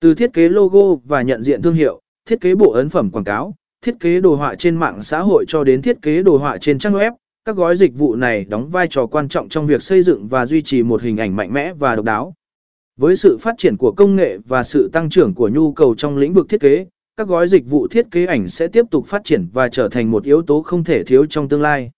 Từ thiết kế logo và nhận diện thương hiệu, thiết kế bộ ấn phẩm quảng cáo, thiết kế đồ họa trên mạng xã hội cho đến thiết kế đồ họa trên trang web, các gói dịch vụ này đóng vai trò quan trọng trong việc xây dựng và duy trì một hình ảnh mạnh mẽ và độc đáo. Với sự phát triển của công nghệ và sự tăng trưởng của nhu cầu trong lĩnh vực thiết kế, các gói dịch vụ thiết kế ảnh sẽ tiếp tục phát triển và trở thành một yếu tố không thể thiếu trong tương lai.